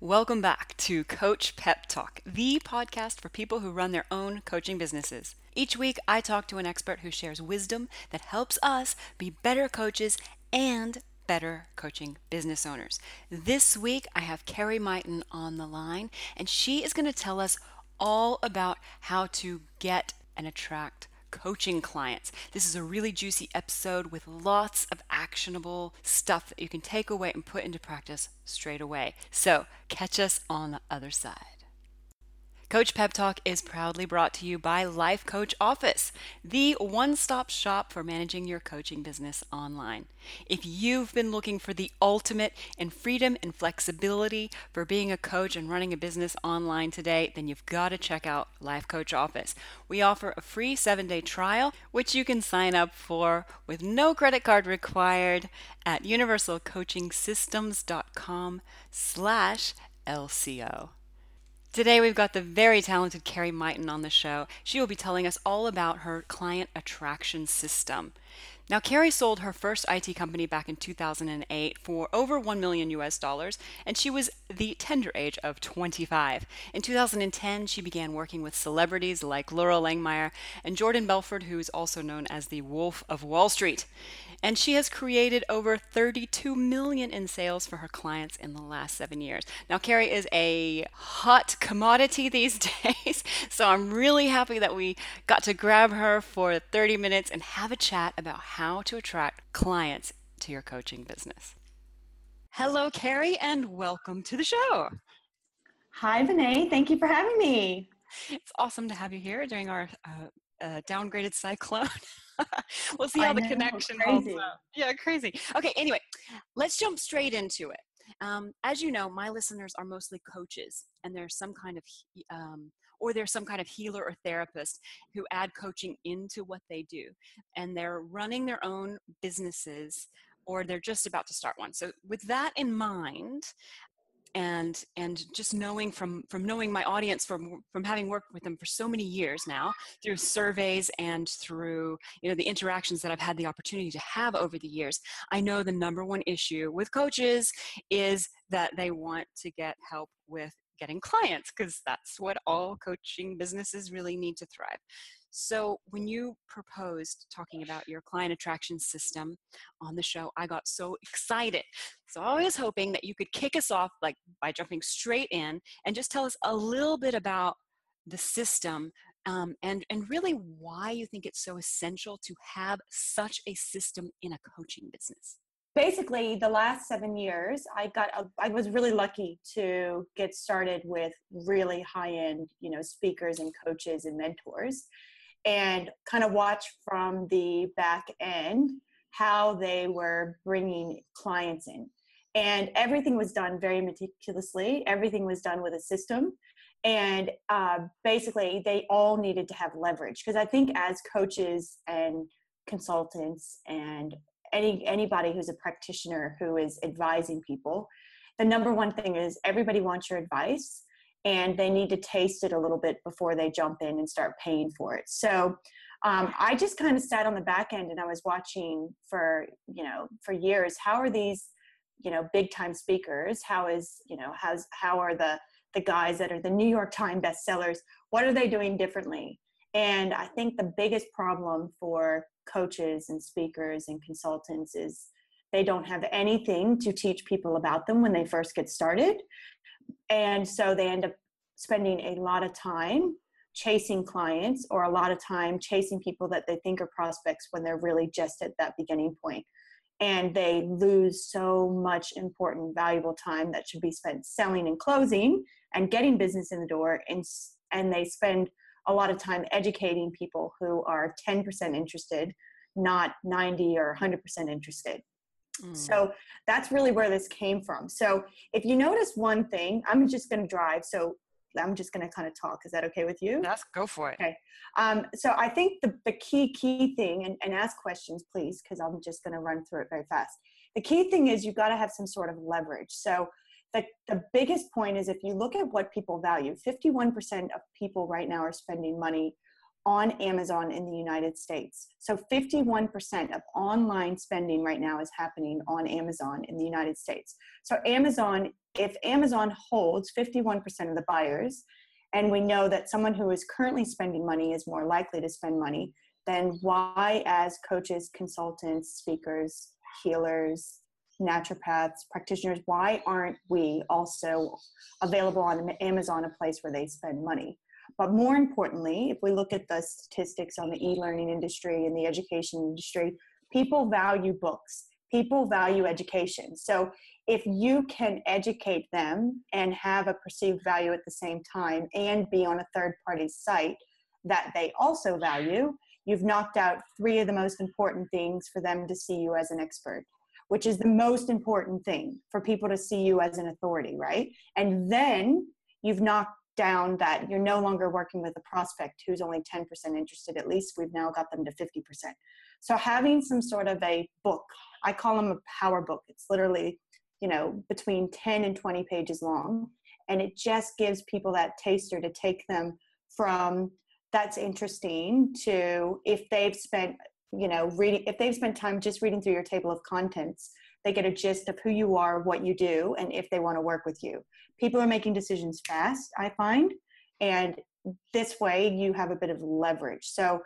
Welcome back to Coach Pep Talk, the podcast for people who run their own coaching businesses. Each week, I talk to an expert who shares wisdom that helps us be better coaches and better coaching business owners. This week, I have Carrie Mighton on the line, and she is going to tell us all about how to get and attract coaching clients. This is a really juicy episode with lots of actionable stuff that you can take away and put into practice straight away. So, catch us on the other side. Coach Pep Talk is proudly brought to you by Life Coach Office, the one stop shop for managing your coaching business online. If you've been looking for the ultimate in freedom and flexibility for being a coach and running a business online today, then you've got to check out Life Coach Office. We offer a free seven day trial, which you can sign up for with no credit card required at universalcoachingsystems.com slash LCO. Today, we've got the very talented Carrie Mighton on the show. She will be telling us all about her client attraction system. Now, Carrie sold her first IT company back in 2008 for over 1 million US dollars, and she was the tender age of 25. In 2010, she began working with celebrities like Laura Langmeyer and Jordan Belfort, who is also known as the Wolf of Wall Street and she has created over 32 million in sales for her clients in the last seven years. Now, Carrie is a hot commodity these days, so I'm really happy that we got to grab her for 30 minutes and have a chat about how to attract clients to your coaching business. Hello, Carrie, and welcome to the show. Hi, Benay. Thank you for having me. It's awesome to have you here during our uh, uh, downgraded cyclone. we'll see how the connection holds up. Yeah, crazy. Okay, anyway, let's jump straight into it. Um, as you know, my listeners are mostly coaches, and there's some kind of um, or there's some kind of healer or therapist who add coaching into what they do, and they're running their own businesses or they're just about to start one. So, with that in mind, and and just knowing from from knowing my audience from from having worked with them for so many years now through surveys and through you know the interactions that I've had the opportunity to have over the years I know the number one issue with coaches is that they want to get help with getting clients because that's what all coaching businesses really need to thrive so, when you proposed talking about your client attraction system on the show, I got so excited. So, I was hoping that you could kick us off like by jumping straight in and just tell us a little bit about the system um, and and really why you think it's so essential to have such a system in a coaching business basically the last seven years i got a, i was really lucky to get started with really high end you know speakers and coaches and mentors and kind of watch from the back end how they were bringing clients in. And everything was done very meticulously, everything was done with a system. And uh, basically, they all needed to have leverage because I think as coaches and consultants and any anybody who's a practitioner who is advising people, the number one thing is everybody wants your advice, and they need to taste it a little bit before they jump in and start paying for it. So um, I just kind of sat on the back end and I was watching for you know for years how are these you know big time speakers how is you know how's how are the the guys that are the New York Times bestsellers what are they doing differently and I think the biggest problem for coaches and speakers and consultants is they don't have anything to teach people about them when they first get started. And so they end up spending a lot of time chasing clients or a lot of time chasing people that they think are prospects when they're really just at that beginning point. And they lose so much important valuable time that should be spent selling and closing and getting business in the door and and they spend a lot of time educating people who are 10% interested not 90 or 100% interested Mm. So that's really where this came from. So if you notice one thing, I'm just going to drive. So I'm just going to kind of talk. Is that okay with you? Yes, go for it. Okay. Um, so I think the, the key, key thing, and, and ask questions, please, because I'm just going to run through it very fast. The key thing is you've got to have some sort of leverage. So the, the biggest point is if you look at what people value, 51% of people right now are spending money on Amazon in the United States. So 51% of online spending right now is happening on Amazon in the United States. So Amazon if Amazon holds 51% of the buyers, and we know that someone who is currently spending money is more likely to spend money, then why, as coaches, consultants, speakers, healers, naturopaths, practitioners, why aren't we also available on Amazon, a place where they spend money? But more importantly, if we look at the statistics on the e learning industry and the education industry, people value books, people value education. So if you can educate them and have a perceived value at the same time and be on a third party site that they also value, you've knocked out three of the most important things for them to see you as an expert which is the most important thing for people to see you as an authority right? And then you've knocked down that you're no longer working with a prospect who's only 10% interested at least we've now got them to 50% so having some sort of a book i call them a power book. It's literally you know between 10 and 20 pages long and it just gives people that taster to take them from that's interesting to if they've spent you know reading if they've spent time just reading through your table of contents they get a gist of who you are what you do and if they want to work with you. People are making decisions fast i find and this way you have a bit of leverage. So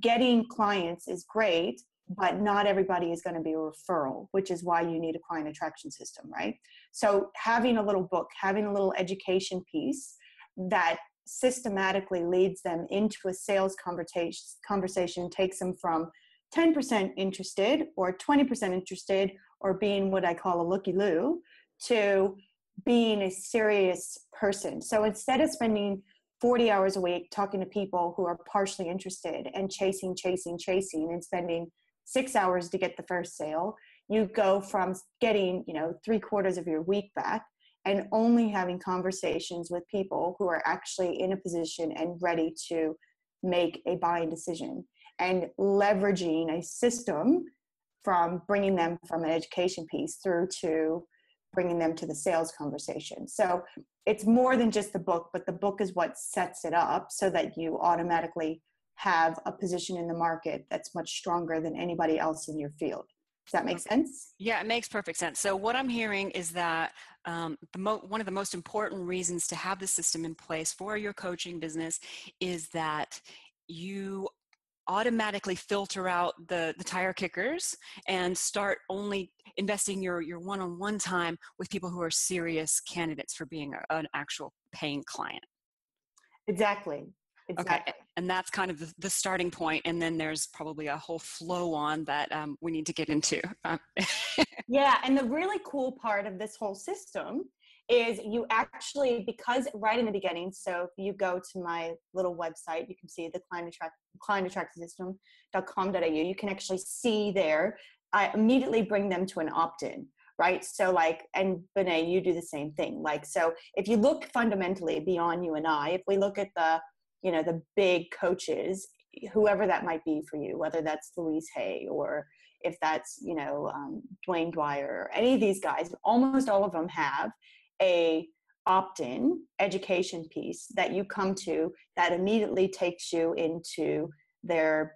getting clients is great but not everybody is going to be a referral which is why you need a client attraction system right? So having a little book having a little education piece that systematically leads them into a sales conversation conversation takes them from 10% interested or 20% interested or being what I call a looky loo to being a serious person. So instead of spending 40 hours a week talking to people who are partially interested and chasing, chasing, chasing and spending six hours to get the first sale, you go from getting, you know, three quarters of your week back and only having conversations with people who are actually in a position and ready to make a buying decision and leveraging a system from bringing them from an education piece through to bringing them to the sales conversation. So it's more than just the book, but the book is what sets it up so that you automatically have a position in the market that's much stronger than anybody else in your field. Does that make sense? Yeah, it makes perfect sense. So what I'm hearing is that um, mo- one of the most important reasons to have the system in place for your coaching business is that you automatically filter out the, the tire kickers and start only investing your, your one-on-one time with people who are serious candidates for being a, an actual paying client. Exactly. Exactly. Okay, and that's kind of the, the, starting point, and then there's probably a whole flow on that um, we need to get into. yeah, and the really cool part of this whole system is you actually because right in the beginning so if you go to my little website you can see the client attract system.com.au you can actually see there i immediately bring them to an opt-in right? So like and Benay, you do the same thing like so if you look fundamentally beyond you and i if we look at the you know the big coaches whoever that might be for you whether that's louise hay or if that's you know um, Wayne Dyer or any of these guys almost all of them have a opt-in education piece that you come to that immediately takes you into their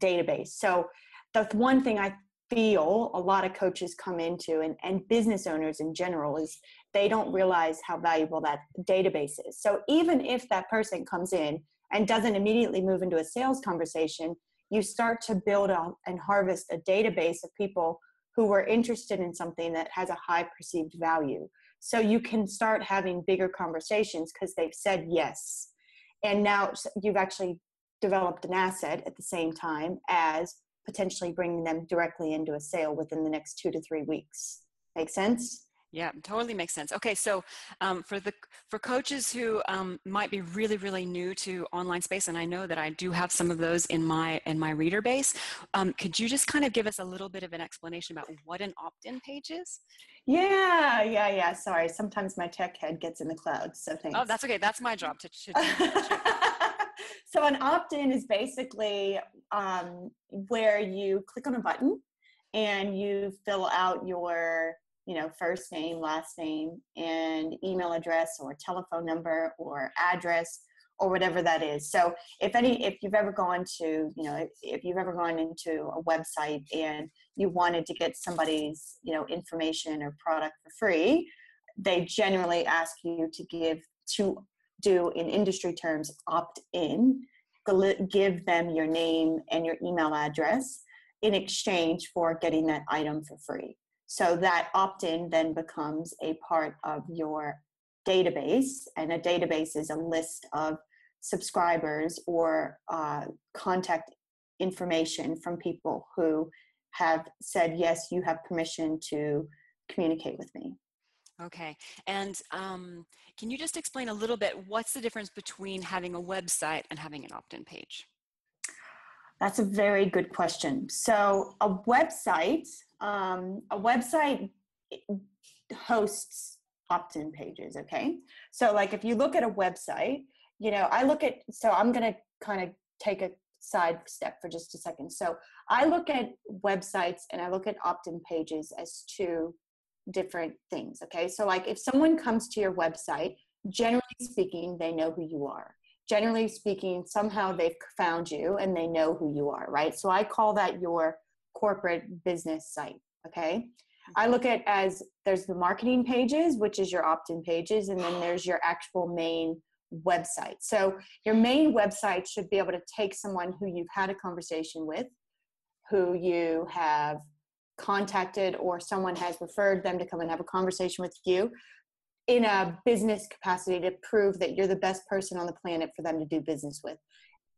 database. So the one thing i feel a lot of coaches come into and, and business owners in general is they don't realize how valuable that database is. So even if that person comes in and doesn't immediately move into a sales conversation you start to build out and harvest a database of people who are interested in something that has a high perceived value so you can start having bigger conversations because they've said yes. And now you've actually developed an asset at the same time as potentially bringing them directly into a sale within the next two to three weeks. Make sense? Yeah, totally makes sense. Okay, so um, for the for coaches who um, might be really really new to online space, and I know that I do have some of those in my in my reader base. Um, could you just kind of give us a little bit of an explanation about what an opt-in page is? Yeah, yeah, yeah. Sorry, sometimes my tech head gets in the clouds, so thanks. Oh, that's okay. That's my job to. to so an opt-in is basically um, where you click on a button and you fill out your you know first name last name and email address or telephone number or address or whatever that is. So if any if you've ever gone to you know if, you've ever gone into a website and you wanted to get somebody's you know information or product for free they generally ask you to give to do in industry terms opt in give them your name and your email address in exchange for getting that item for free so that opt in then becomes a part of your database and a database is a list of subscribers or uh, contact information from people who have said yes you have permission to communicate with me Okay. And um, can you just explain a little bit what's the difference between having a website and having an opt in page? That's a very good question. So, a website, um, a website hosts opt in pages, okay? So, like if you look at a website, you know, I look at, so I'm going to kind of take a side step for just a second. So, I look at websites and I look at opt in pages as two different things. Okay. So, like if someone comes to your website, generally speaking, they know who you are. Generally speaking, somehow they've found you and they know who you are, right? So, I call that your corporate business site. Okay. I look at as there's the marketing pages, which is your opt in pages, and then there's your actual main website. So, your main website should be able to take someone who you've had a conversation with, who you have contacted or someone has referred them to come and have a conversation with you in a business capacity to prove that you're the best person on the planet for them to do business with.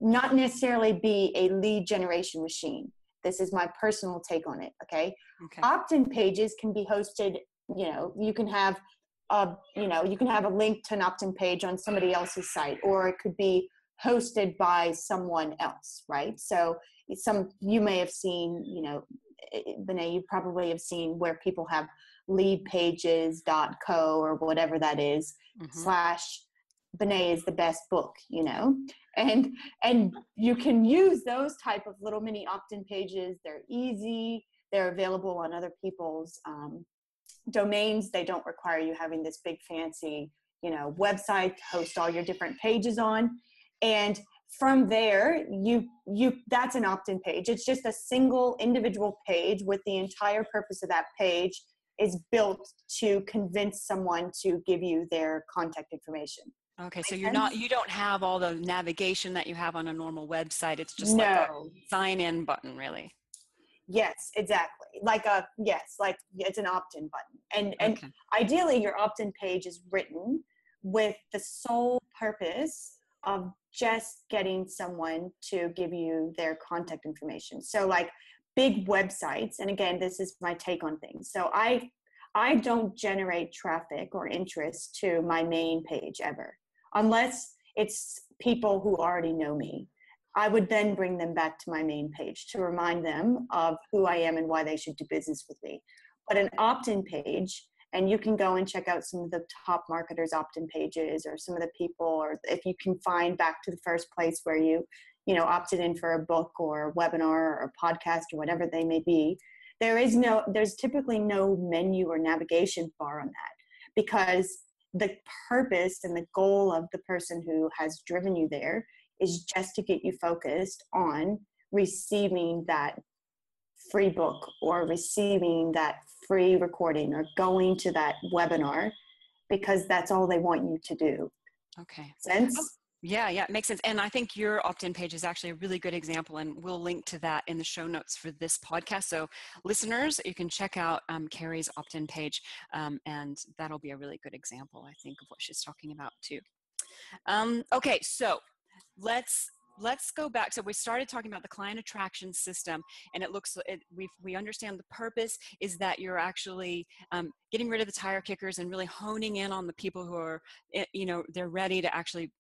Not necessarily be a lead generation machine. This is my personal take on it. Okay. okay. Opt in pages can be hosted, you know, you can have a, you know, you can have a link to an opt in page on somebody else's site, or it could be hosted by someone else, right? So some you may have seen, you know, Benay, you probably have seen where people have leadpages.co or whatever that is, mm-hmm. slash Benay is the best book, you know, and and you can use those type of little mini opt-in pages. They're easy. They're available on other people's um, domains. They don't require you having this big fancy, you know, website to host all your different pages on. And from there you you that's an opt-in page it's just a single individual page with the entire purpose of that page is built to convince someone to give you their contact information okay so you're not you don't have all the navigation that you have on a normal website it's just no. like a sign in button really yes exactly like a yes like it's an opt-in button and and okay. ideally your opt-in page is written with the sole purpose of just getting someone to give you their contact information. So like big websites, and again, this is my take on things. So I I don't generate traffic or interest to my main page ever, unless it's people who already know me. I would then bring them back to my main page to remind them of who I am and why they should do business with me. But an opt in page and you can go and check out some of the top marketers opt-in pages or some of the people or if you can find back to the first place where you you know opted in for a book or a webinar or a podcast or whatever they may be there is no there's typically no menu or navigation bar on that because the purpose and the goal of the person who has driven you there is just to get you focused on receiving that free book or receiving that free recording or going to that webinar because that's all they want you to do. Okay. Sense? Yeah, yeah, it makes sense. And I think your opt in page is actually a really good example, and we'll link to that in the show notes for this podcast. So, listeners, you can check out um, Carrie's opt in page, um, and that'll be a really good example, I think, of what she's talking about too. Um, okay, so let's let's go back. So we started talking about the client attraction system, and it looks it, we we understand the purpose is that you're actually um, getting rid of the tire kickers and really honing in on the people who are eh, you know they're ready to actually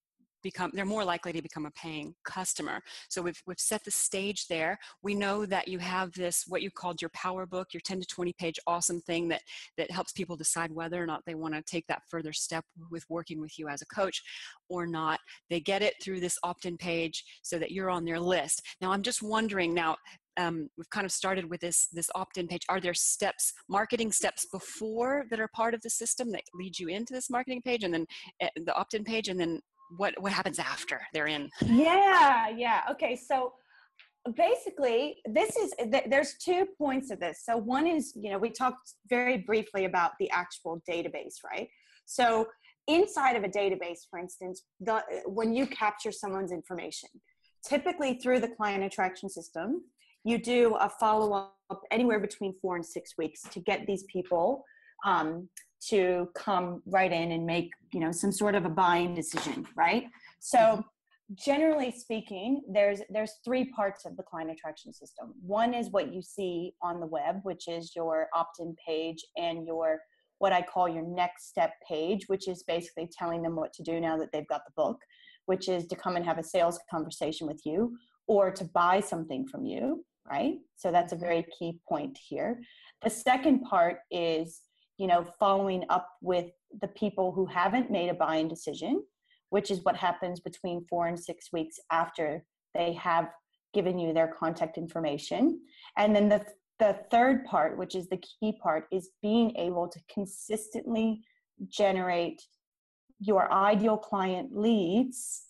become they're more likely to become a paying customer. So we've, we've set the stage there. We know that you have this what you called your power book your 10 to 20 page awesome thing that that helps people decide whether or not they want to take that further step with working with you as a coach or not. They get it through this opt-in page so that you're on their list. Now i'm just wondering now um, we've kind of started with this this opt-in page. Are there steps marketing steps before that are part of the system that lead you into this marketing page and then uh, the opt-in page and then what what happens after they're in. Yeah yeah okay so basically this is there's two points of this. So one is you know we talked very briefly about the actual database right? So inside of a database for instance the, when you capture someone's information typically through the client attraction system you do a follow-up anywhere between four and six weeks to get these people um, to come right in and make you know some sort of a buying decision right? So mm-hmm. generally speaking there's there's three parts of the client attraction system. One is what you see on the web which is your opt-in page and your what i call your next step page which is basically telling them what to do now that they've got the book which is to come and have a sales conversation with you or to buy something from you right? So that's a very key point here. The second part is you know following up with the people who haven't made a buying decision which is what happens between four and six weeks after they have given you their contact information. And then the, the third part, which is the key part, is being able to consistently generate your ideal client leads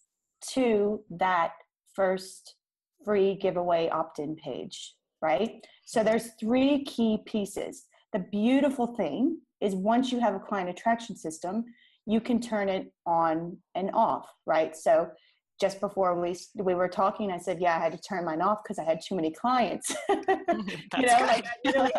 to that first free giveaway opt-in page right so there's three key pieces the beautiful thing is once you have a client attraction system you can turn it on and off, right? So just before we we were talking, I said, yeah, I had to turn mine off because I had too many clients. you know, like I had to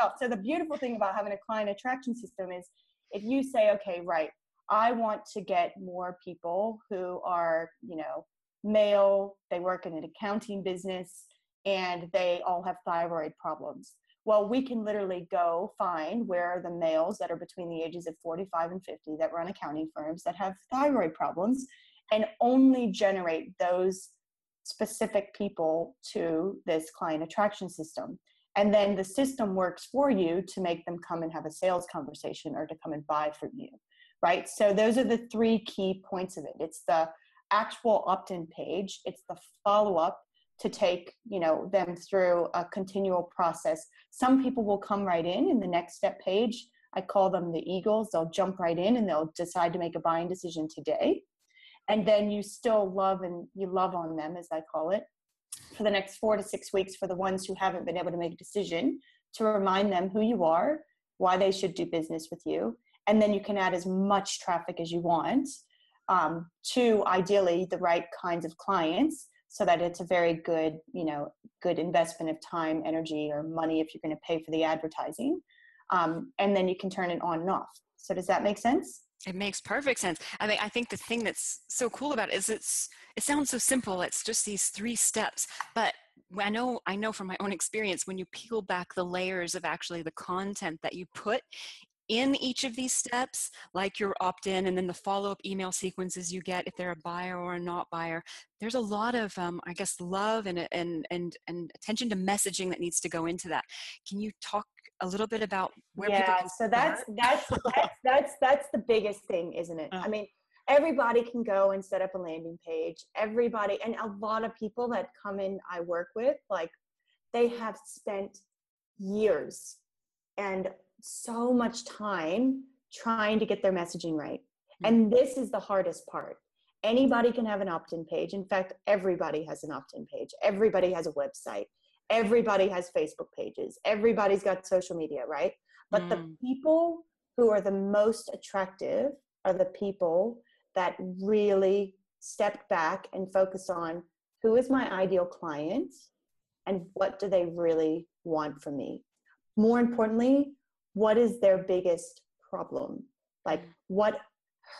off. So the beautiful thing about having a client attraction system is if you say, okay, right, I want to get more people who are, you know, male, they work in an accounting business, and they all have thyroid problems well we can literally go find where are the males that are between the ages of 45 and 50 that run accounting firms that have thyroid problems and only generate those specific people to this client attraction system. And then the system works for you to make them come and have a sales conversation or to come and buy from you right? So those are the three key points of it. It's the actual opt-in page. It's the follow-up to take you know them through a continual process. Some people will come right in in the next step page i call them the eagles. They'll jump right in and they'll decide to make a buying decision today. And then you still love and you love on them as i call it for the next four to six weeks for the ones who haven't been able to make a decision to remind them who you are why they should do business with you. And then you can add as much traffic as you want um, to ideally the right kinds of clients so that it's a very good you know good investment of time energy or money if you're going to pay for the advertising. Um, and then you can turn it on and off. So does that make sense? It makes perfect sense. I mean i think the thing that's so cool about it is it's it sounds so simple. It's just these three steps. But I know I know from my own experience when you peel back the layers of actually the content that you put in each of these steps, like your opt in and then the follow up email sequences you get if they're a buyer or a not buyer, there's a lot of, um, I guess, love and, and, and, and attention to messaging that needs to go into that. Can you talk a little bit about where yeah, so that's, that's, that's, that's, that's the biggest thing, isn't it? Uh. I mean, everybody can go and set up a landing page. Everybody, and a lot of people that come in, I work with, like, they have spent years and so much time trying to get their messaging right. Mm-hmm. And this is the hardest part. Anybody can have an opt in page. In fact, everybody has an opt in page, everybody has a website, everybody has Facebook pages, everybody's got social media, right? But mm. the people who are the most attractive are the people that really stepped back and focus on who is my ideal client and what do they really want from me. More importantly, what is their biggest problem? Like, what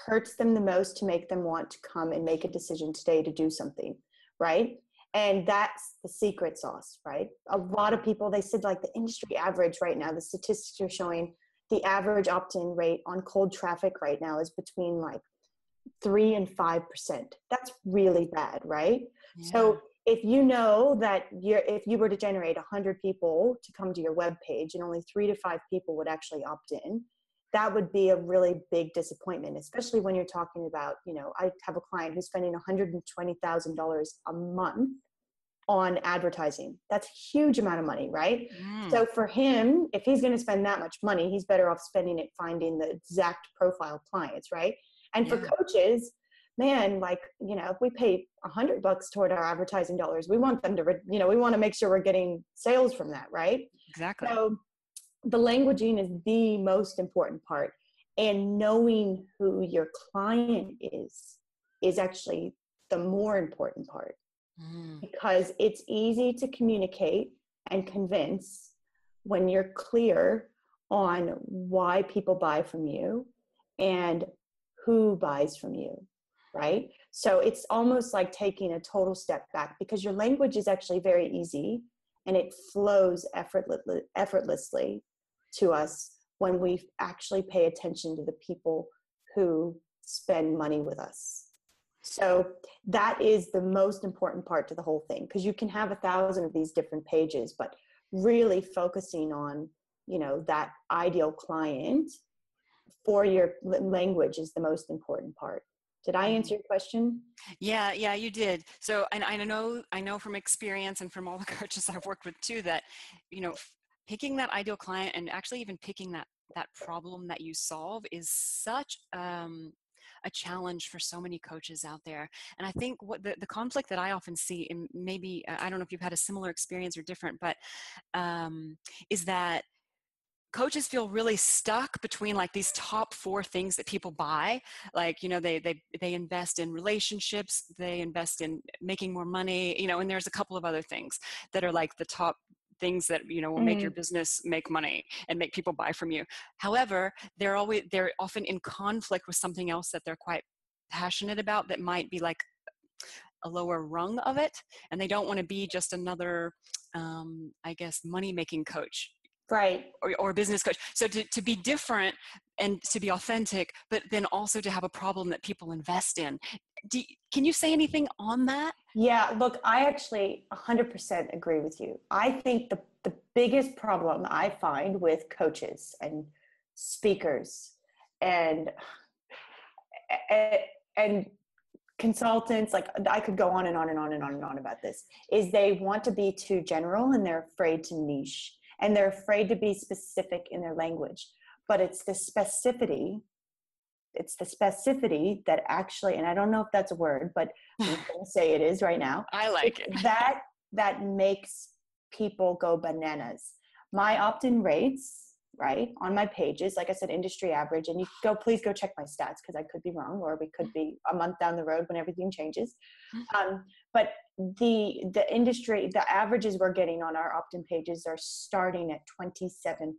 hurts them the most to make them want to come and make a decision today to do something, right? And that's the secret sauce, right? A lot of people, they said like the industry average right now, the statistics are showing the average opt in rate on cold traffic right now is between like three and five percent. That's really bad, right? Yeah. So if you know that you're if you were to generate 100 people to come to your web page and only three to five people would actually opt in that would be a really big disappointment especially when you're talking about you know i have a client who's spending $120000 a month on advertising that's a huge amount of money right mm. so for him if he's going to spend that much money he's better off spending it finding the exact profile clients right and yeah. for coaches man, like, you know, if we pay a hundred bucks toward our advertising dollars, we want them to, you know, we want to make sure we're getting sales from that, right? Exactly. So the languaging is the most important part. And knowing who your client is is actually the more important part mm. because it's easy to communicate and convince when you're clear on why people buy from you and who buys from you right? So it's almost like taking a total step back because your language is actually very easy and it flows effortlessly, effortlessly to us when we actually pay attention to the people who spend money with us. So that is the most important part to the whole thing because you can have a thousand of these different pages but really focusing on you know that ideal client for your language is the most important part did i answer your question yeah yeah you did so and i know i know from experience and from all the coaches i've worked with too that you know picking that ideal client and actually even picking that that problem that you solve is such um, a challenge for so many coaches out there. And I think what the, the conflict that I often see, and maybe I don't know if you've had a similar experience or different, but um, is that coaches feel really stuck between like these top four things that people buy like you know they they they invest in relationships they invest in making more money you know and there's a couple of other things that are like the top things that you know will make your mm. business make money and make people buy from you however they're always they're often in conflict with something else that they're quite passionate about that might be like a lower rung of it and they don't want to be just another um, i guess money making coach right. or, or business coach. So to, to be different and to be authentic but then also to have a problem that people invest in. Do, can you say anything on that? Yeah look i actually 100% agree with you. I think the, the biggest problem i find with coaches and speakers and and consultants like i could go on and on and on and on and on about this is they want to be too general and they're afraid to niche and they're afraid to be specific in their language. But it's the specificity it's the specificity that actually and i don't know if that's a word but i'm going to say it is right now. I like it that that makes people go bananas. My opt-in rates right on my pages like i said industry average and you go please go check my stats because i could be wrong or we could be a month down the road when everything changes. Um, but the the industry the averages we're getting on our opt-in pages are starting at 27%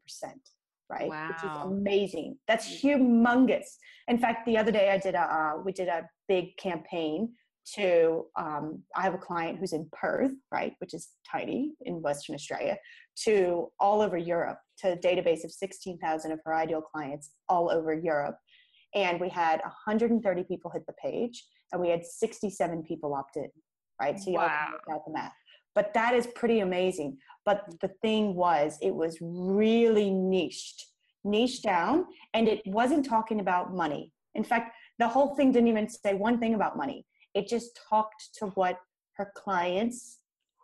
right wow. which is amazing. That's humongous. In fact the other day i did a uh, we did a big campaign to um, i have a client who's in perth right which is tiny in western australia to all over europe to a database of 16000 of her ideal clients all over europe and we had 130 people hit the page and we had 67 people opt in right? So you wow. can out the math. But that is pretty amazing. But the thing was, it was really niched, niched down, and it wasn't talking about money. In fact, the whole thing didn't even say one thing about money. It just talked to what her clients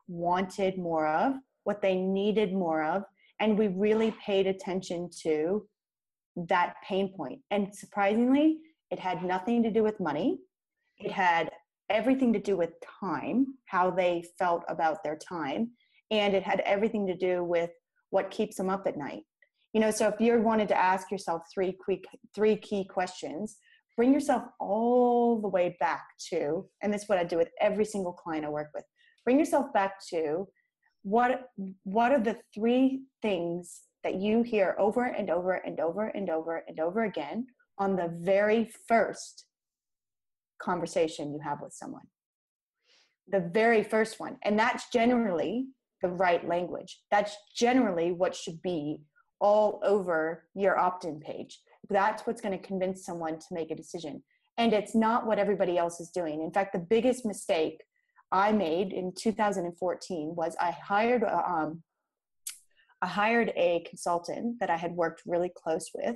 wanted more of, what they needed more of, and we really paid attention to that pain point. And surprisingly, it had nothing to do with money. It had everything to do with time, how they felt about their time, and it had everything to do with what keeps them up at night. You know, so if you wanted to ask yourself three quick three key questions, bring yourself all the way back to, and this is what I do with every single client I work with. Bring yourself back to what what are the three things that you hear over and over and over and over and over again on the very first conversation you have with someone. The very first one. And that's generally the right language. That's generally what should be all over your opt in page. That's what's going to convince someone to make a decision. And it's not what everybody else is doing. In fact, the biggest mistake I made in 2014 was I hired um, I hired a consultant that I had worked really close with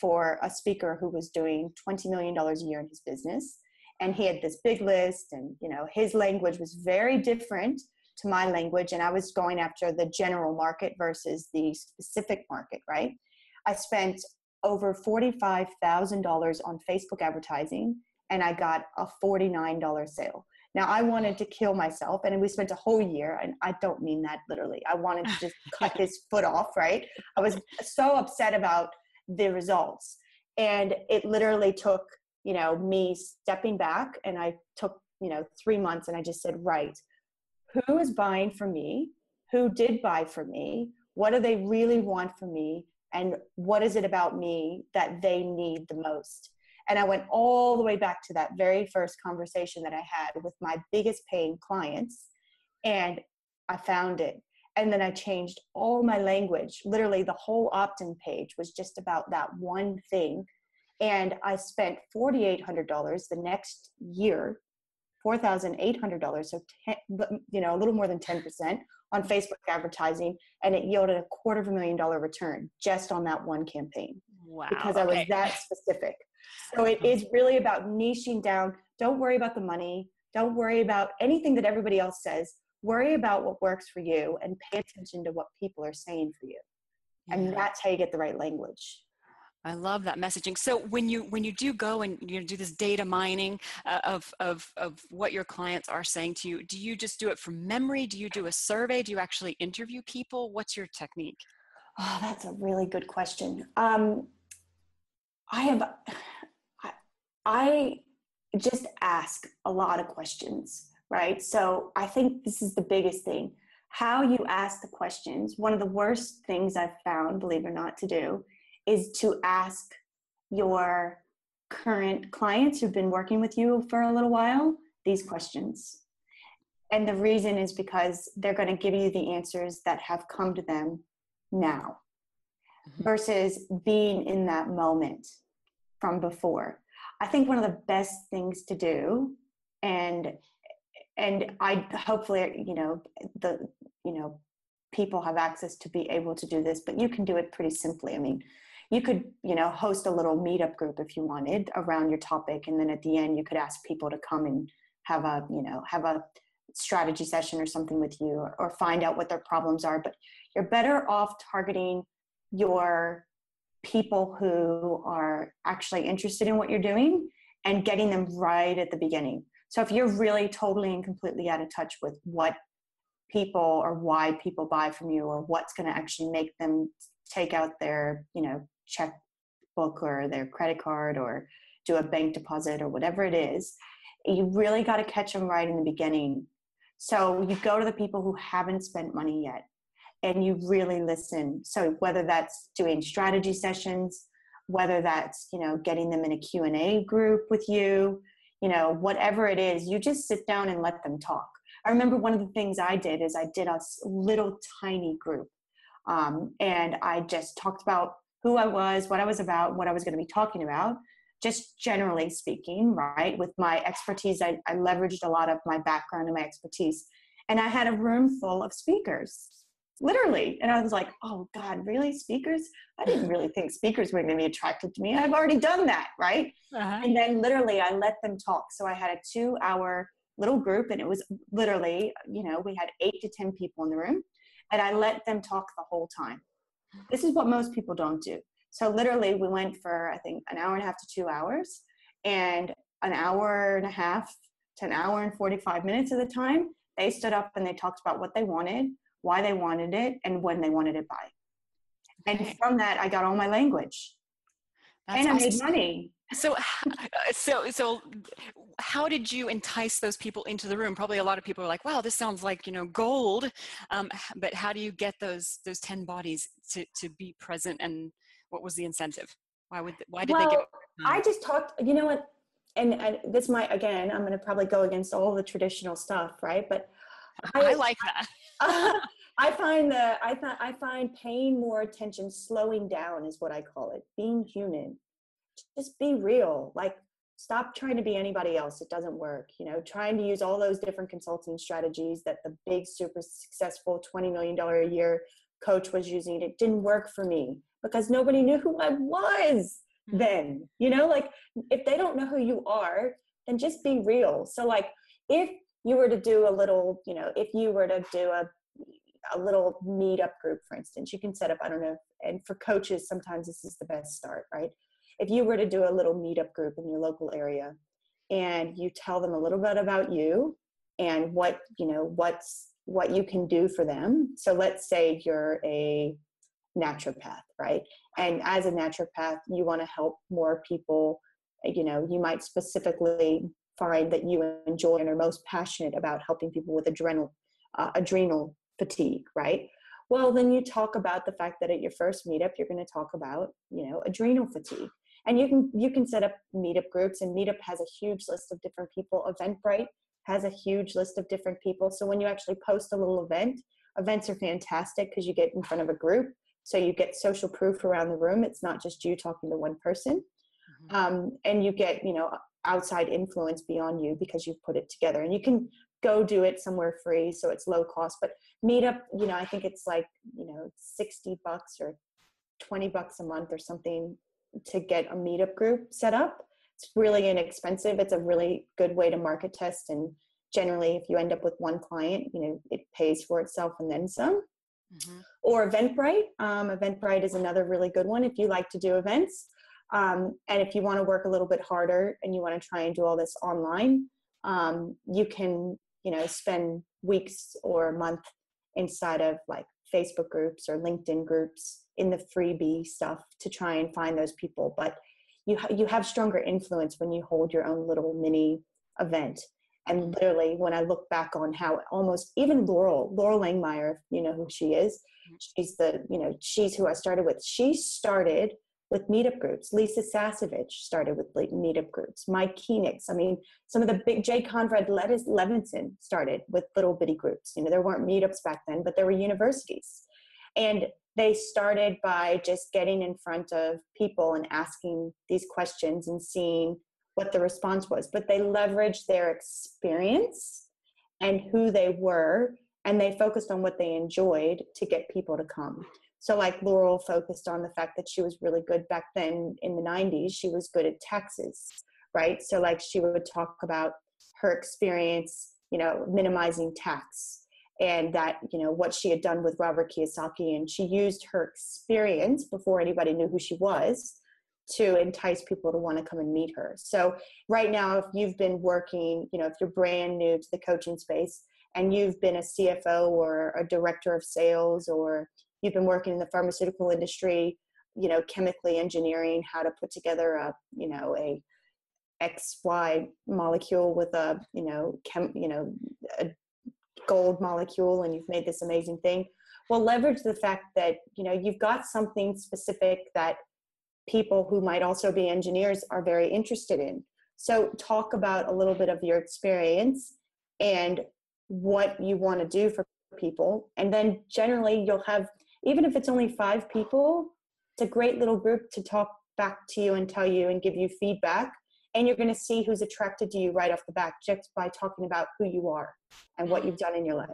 for a speaker who was doing $20 million a year in his business and he had this big list and you know his language was very different to my language and i was going after the general market versus the specific market right i spent over $45000 on facebook advertising and I got a $49 sale. Now I wanted to kill myself and we spent a whole year and I don't mean that literally. I wanted to just cut his foot off, right? I was so upset about the results. And it literally took, you know, me stepping back and I took, you know, 3 months and I just said, "Right. Who is buying from me? Who did buy from me? What do they really want from me? And what is it about me that they need the most?" And I went all the way back to that very first conversation that I had with my biggest paying clients. And I found it. And then I changed all my language. Literally, the whole opt in page was just about that one thing. And I spent $4,800 the next year, $4,800, so 10, you know, a little more than 10% on Facebook advertising, and it yielded a quarter of a million dollar return just on that one campaign. Wow. Because I was that specific. So it mm-hmm. is really about niching down. Don't worry about the money. Don't worry about anything that everybody else says. Worry about what works for you and pay attention to what people are saying for you. And that's how you get the right language. I love that messaging. So when you when you do go and you do this data mining uh, of of of what your clients are saying to you, do you just do it from memory? Do you do a survey? Do you actually interview people? What's your technique? Oh, that's a really good question. Um, I have I just ask a lot of questions, right? So I think this is the biggest thing. How you ask the questions, one of the worst things I've found, believe it or not, to do is to ask your current clients who've been working with you for a little while these questions. And the reason is because they're going to give you the answers that have come to them now mm-hmm. versus being in that moment from before. I think one of the best things to do, and and I hopefully you know the you know people have access to be able to do this, but you can do it pretty simply. I mean, you could you know host a little meetup group if you wanted around your topic, and then at the end you could ask people to come and have a you know have a strategy session or something with you or, or find out what their problems are but you're better off targeting your people who are actually interested in what you're doing and getting them right at the beginning. So if you're really totally and completely out of touch with what people or why people buy from you or what's going to actually make them take out their, you know, checkbook or their credit card or do a bank deposit or whatever it is, you really got to catch them right in the beginning. So you go to the people who haven't spent money yet and you really listen so whether that's doing strategy sessions whether that's you know getting them in a q&a group with you you know whatever it is you just sit down and let them talk i remember one of the things i did is i did a little tiny group um, and i just talked about who i was what i was about what i was going to be talking about just generally speaking right with my expertise I, I leveraged a lot of my background and my expertise and i had a room full of speakers literally. And I was like, oh God, really? Speakers? I didn't really think speakers were going to be attracted to me. I've already done that, right? Uh-huh. And then literally I let them talk. So I had a two hour little group and it was literally, you know, we had eight to 10 people in the room and I let them talk the whole time. This is what most people don't do. So literally we went for, I think, an hour and a half to two hours and an hour and a half to an hour and 45 minutes of the time, they stood up and they talked about what they wanted why they wanted it, and when they wanted it by. And from that, I got all my language, That's and I made money. So, so, so, how did you entice those people into the room? Probably a lot of people are like, "Wow, this sounds like you know gold," um, but how do you get those those ten bodies to to be present? And what was the incentive? Why would why did well, they get? I just talked. You know what? And, and this might again, I'm going to probably go against all the traditional stuff, right? But I, I like that. I find that I find I find paying more attention, slowing down is what I call it. Being human, just be real. Like stop trying to be anybody else. It doesn't work. You know, trying to use all those different consulting strategies that the big, super successful twenty million dollar a year coach was using. It didn't work for me because nobody knew who I was mm-hmm. then. You know, like if they don't know who you are, then just be real. So like if you were to do a little, you know, if you were to do a a little meetup group, for instance, you can set up, I don't know, and for coaches, sometimes this is the best start, right? If you were to do a little meetup group in your local area and you tell them a little bit about you and what you know what's what you can do for them. So let's say you're a naturopath right? And as a naturopath you want to help more people. You know you might specifically find that you enjoy and are most passionate about helping people with adrenal uh, adrenal fatigue right? Well then you talk about the fact that at your first meetup you're going to talk about you know adrenal fatigue and you can you can set up meetup groups and meetup has a huge list of different people. Eventbrite has a huge list of different people. So when you actually post a little event events are fantastic because you get in front of a group. So you get social proof around the room. It's not just you talking to one person. Mm-hmm. um, and you get you know outside influence beyond you because you've put it together. And you can go do it somewhere free so it's low cost. But meetup you know i think it's like you know 60 bucks or 20 bucks a month or something to get a meetup group set up. It's really inexpensive. It's a really good way to market test and generally if you end up with one client you know it pays for itself and then some. Mm-hmm. or eventbrite. Um, eventbrite is another really good one if you like to do events. Um, and if you want to work a little bit harder and you want to try and do all this online um, you can you know spend weeks or a month inside of like facebook groups or linkedin groups in the freebie stuff to try and find those people but you ha- you have stronger influence when you hold your own little mini event and literally when i look back on how almost even Loral Loral Langemeier you know who she is mm-hmm. she's the you know she's who i started with she started with meetup groups. Lisa Sasevich started with meetup groups. Mike Koenigs. I mean, some of the big Jay Conrad Levinson started with little bitty groups. You know, there weren't meetups back then, but there were universities. And they started by just getting in front of people and asking these questions and seeing what the response was. But they leveraged their experience and who they were, and they focused on what they enjoyed to get people to come. So, like Loral focused on the fact that she was really good back then in the 90s, she was good at taxes, right? So, like, she would talk about her experience, you know, minimizing tax and that, you know, what she had done with Robert Kiyosaki. And she used her experience before anybody knew who she was to entice people to want to come and meet her. So, right now, if you've been working, you know, if you're brand new to the coaching space, and you've been a CFO or a director of sales or you've been working in the pharmaceutical industry you know chemically engineering how to put together a you know a xy molecule with a you know chem you know a gold molecule and you've made this amazing thing. Well leverage the fact that you know you've got something specific that people who might also be engineers are very interested in. So talk about a little bit of your experience and what you want to do for people. And then generally you'll have even if it's only five people, it's a great little group to talk back to you and tell you and give you feedback. And you're going to see who's attracted to you right off the bat just by talking about who you are and what you've done in your life.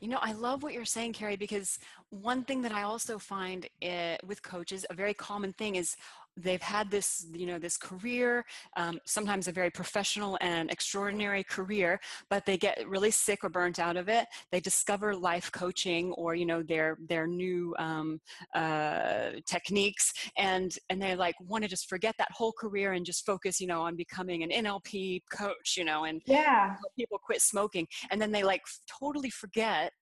You know, I love what you're saying, Carrie, because one thing that I also find it, eh, with coaches, a very common thing is they've had this you know this career um, sometimes a very professional and extraordinary career but they get really sick or burnt out of it. They discover life coaching or you know their their new um, uh, techniques and and they like want to just forget that whole career and just focus you know on becoming an nlp coach you know and yeah. people quit smoking. And then they like totally forget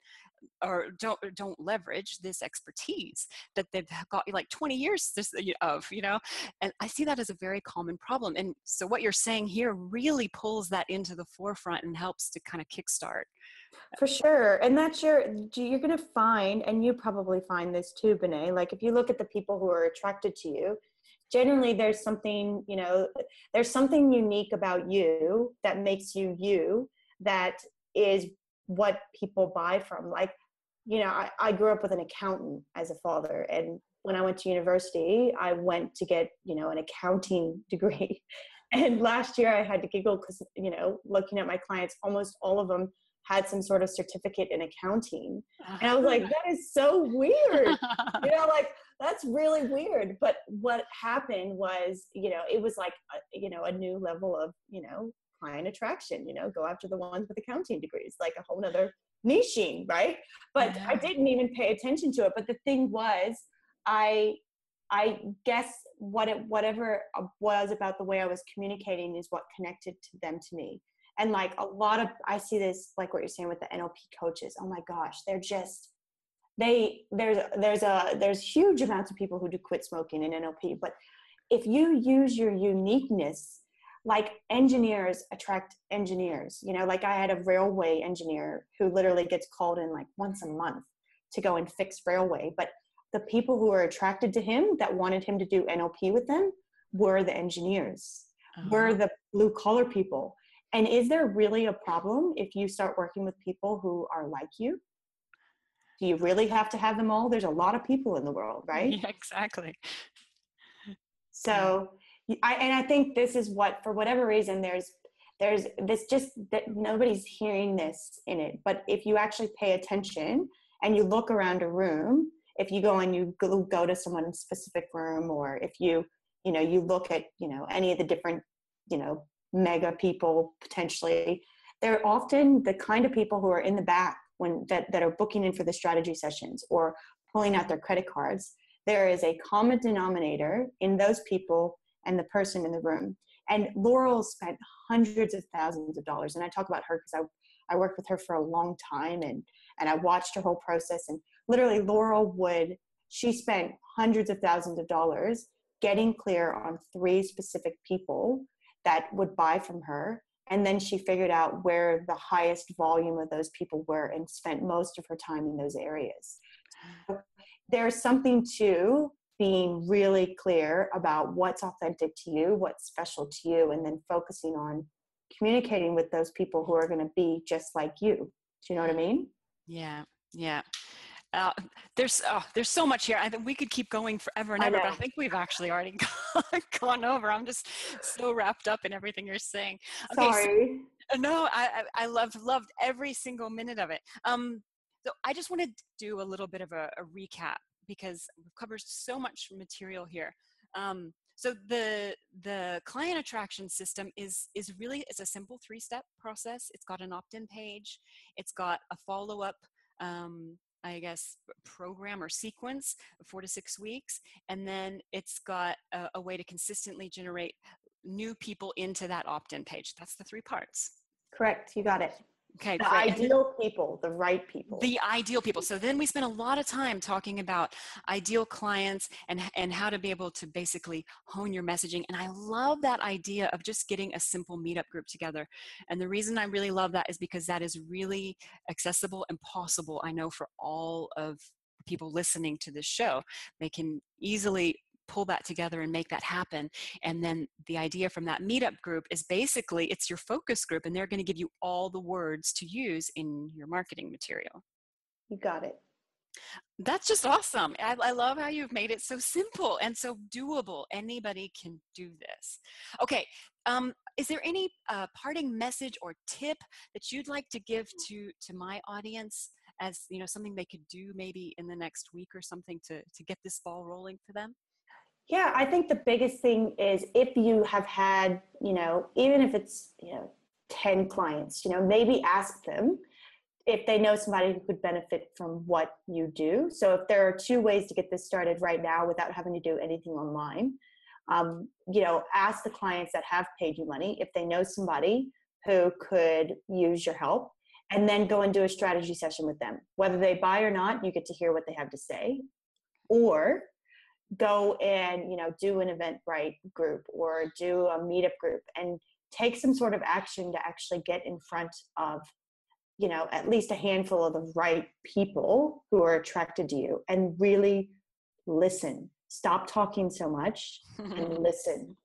or don't don't leverage this expertise that they've got like 20 years of you know and i see that as a very common problem and so what you're saying here really pulls that into the forefront and helps to kind of kickstart for sure and that's your you're going to find and you probably find this too Benay. like if you look at the people who are attracted to you generally there's something you know there's something unique about you that makes you you that is what people buy from. Like, you know, I, I grew up with an accountant as a father. And when I went to university, I went to get, you know, an accounting degree. And last year I had to giggle because, you know, looking at my clients, almost all of them had some sort of certificate in accounting. And I was like, that is so weird. you know, like that's really weird. But what happened was, you know, it was like, a, you know, a new level of, you know, client attraction, you know, go after the ones with accounting degrees, like a whole nother niching, right? But yeah. I didn't even pay attention to it. But the thing was, I I guess what it whatever uh, was about the way I was communicating is what connected to them to me. And like a lot of I see this like what you're saying with the NLP coaches. Oh my gosh, they're just they there's there's a there's huge amounts of people who do quit smoking in NLP, but if you use your uniqueness like engineers attract engineers you know like i had a railway engineer who literally gets called in like once a month to go and fix railway but the people who were attracted to him that wanted him to do nlp with them were the engineers uh-huh. were the blue collar people. And is there really a problem if you start working with people who are like you? Do you really have to have them all? There's a lot of people in the world right? Yeah, exactly. So I, and I think this is what, for whatever reason, there's there's this just that nobody's hearing this in it. But if you actually pay attention and you look around a room, if you go and you go, to someone's specific room, or if you you know you look at you know any of the different you know mega people potentially, they're often the kind of people who are in the back when that that are booking in for the strategy sessions or pulling out their credit cards. There is a common denominator in those people and the person in the room. And Loral spent hundreds of thousands of dollars. And I talk about her because I, I worked with her for a long time and, and I watched her whole process. And literally, Loral would, she spent hundreds of thousands of dollars getting clear on three specific people that would buy from her. And then she figured out where the highest volume of those people were and spent most of her time in those areas. Mm. There's something to being really clear about what's authentic to you, what's special to you, and then focusing on communicating with those people who are going to be just like you. Do you know what I mean? Yeah, yeah. Uh, there's oh, there's so much here. I think we could keep going forever and ever, I but I think we've actually already gone over. I'm just so wrapped up in everything you're saying. Okay, Sorry. So, no, I I loved loved every single minute of it. Um, so I just want to do a little bit of a, a recap because we've covered so much material here. Um, so the the client attraction system is is really it's a simple three step process. It's got an opt in page. It's got a follow up. Um, I guess program or sequence four to six weeks, and then it's got a, a way to consistently generate new people into that opt-in page. That's the three parts. Correct. You got it. Okay, the great. ideal people, the right people. The ideal people. So then we spent a lot of time talking about ideal clients and and how to be able to basically hone your messaging. And I love that idea of just getting a simple meetup group together. And the reason I really love that is because that is really accessible and possible. I know for all of people listening to this show, they can easily pull that together and make that happen and then the idea from that meetup group is basically it's your focus group and they're going to give you all the words to use in your marketing material you got it that's just awesome. I, I, love how you've made it so simple and so doable. Anybody can do this. Okay, um, is there any uh, parting message or tip that you'd like to give to to my audience as you know something they could do maybe in the next week or something to to get this ball rolling for them? Yeah, I think the biggest thing is if you have had, you know, even if it's, you know, 10 clients, you know, maybe ask them if they know somebody who could benefit from what you do. So if there are two ways to get this started right now without having to do anything online, um, you know, ask the clients that have paid you money if they know somebody who could use your help and then go and do a strategy session with them. Whether they buy or not, you get to hear what they have to say. Or go and you know do an eventbrite group or do a meetup group and take some sort of action to actually get in front of you know at least a handful of the right people who are attracted to you and really listen. Stop talking so much and listen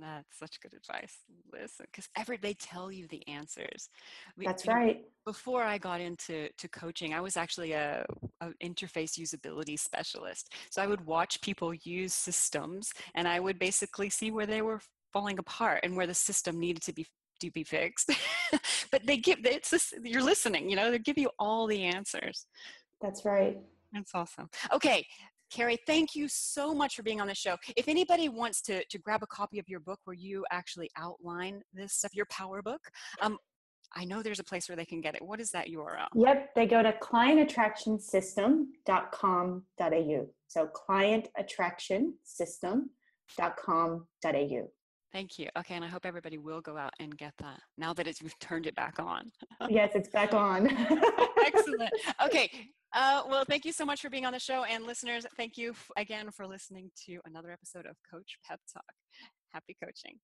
that's such good advice. Listen, because every they tell you the answers. We, That's right. Before I got into to coaching, I was actually a, a interface usability specialist. So I would watch people use systems, and I would basically see where they were falling apart and where the system needed to be to be fixed. but they give it's just, you're listening. You know, they give you all the answers. That's right. That's awesome. Okay, Carrie, thank you so much for being on the show. If anybody wants to, to grab a copy of your book where you actually outline this stuff, your power book, um, I know there's a place where they can get it. What is that URL? Yep, they go to clientattractionsystem.com.au. So clientattractionsystem.com.au. Thank you. Okay, and I hope everybody will go out and get that now that it's we've turned it back on. yes, it's back on. Excellent. Okay. Uh, well, thank you so much for being on the show, and listeners, thank you again for listening to another episode of Coach Pep Talk. Happy coaching.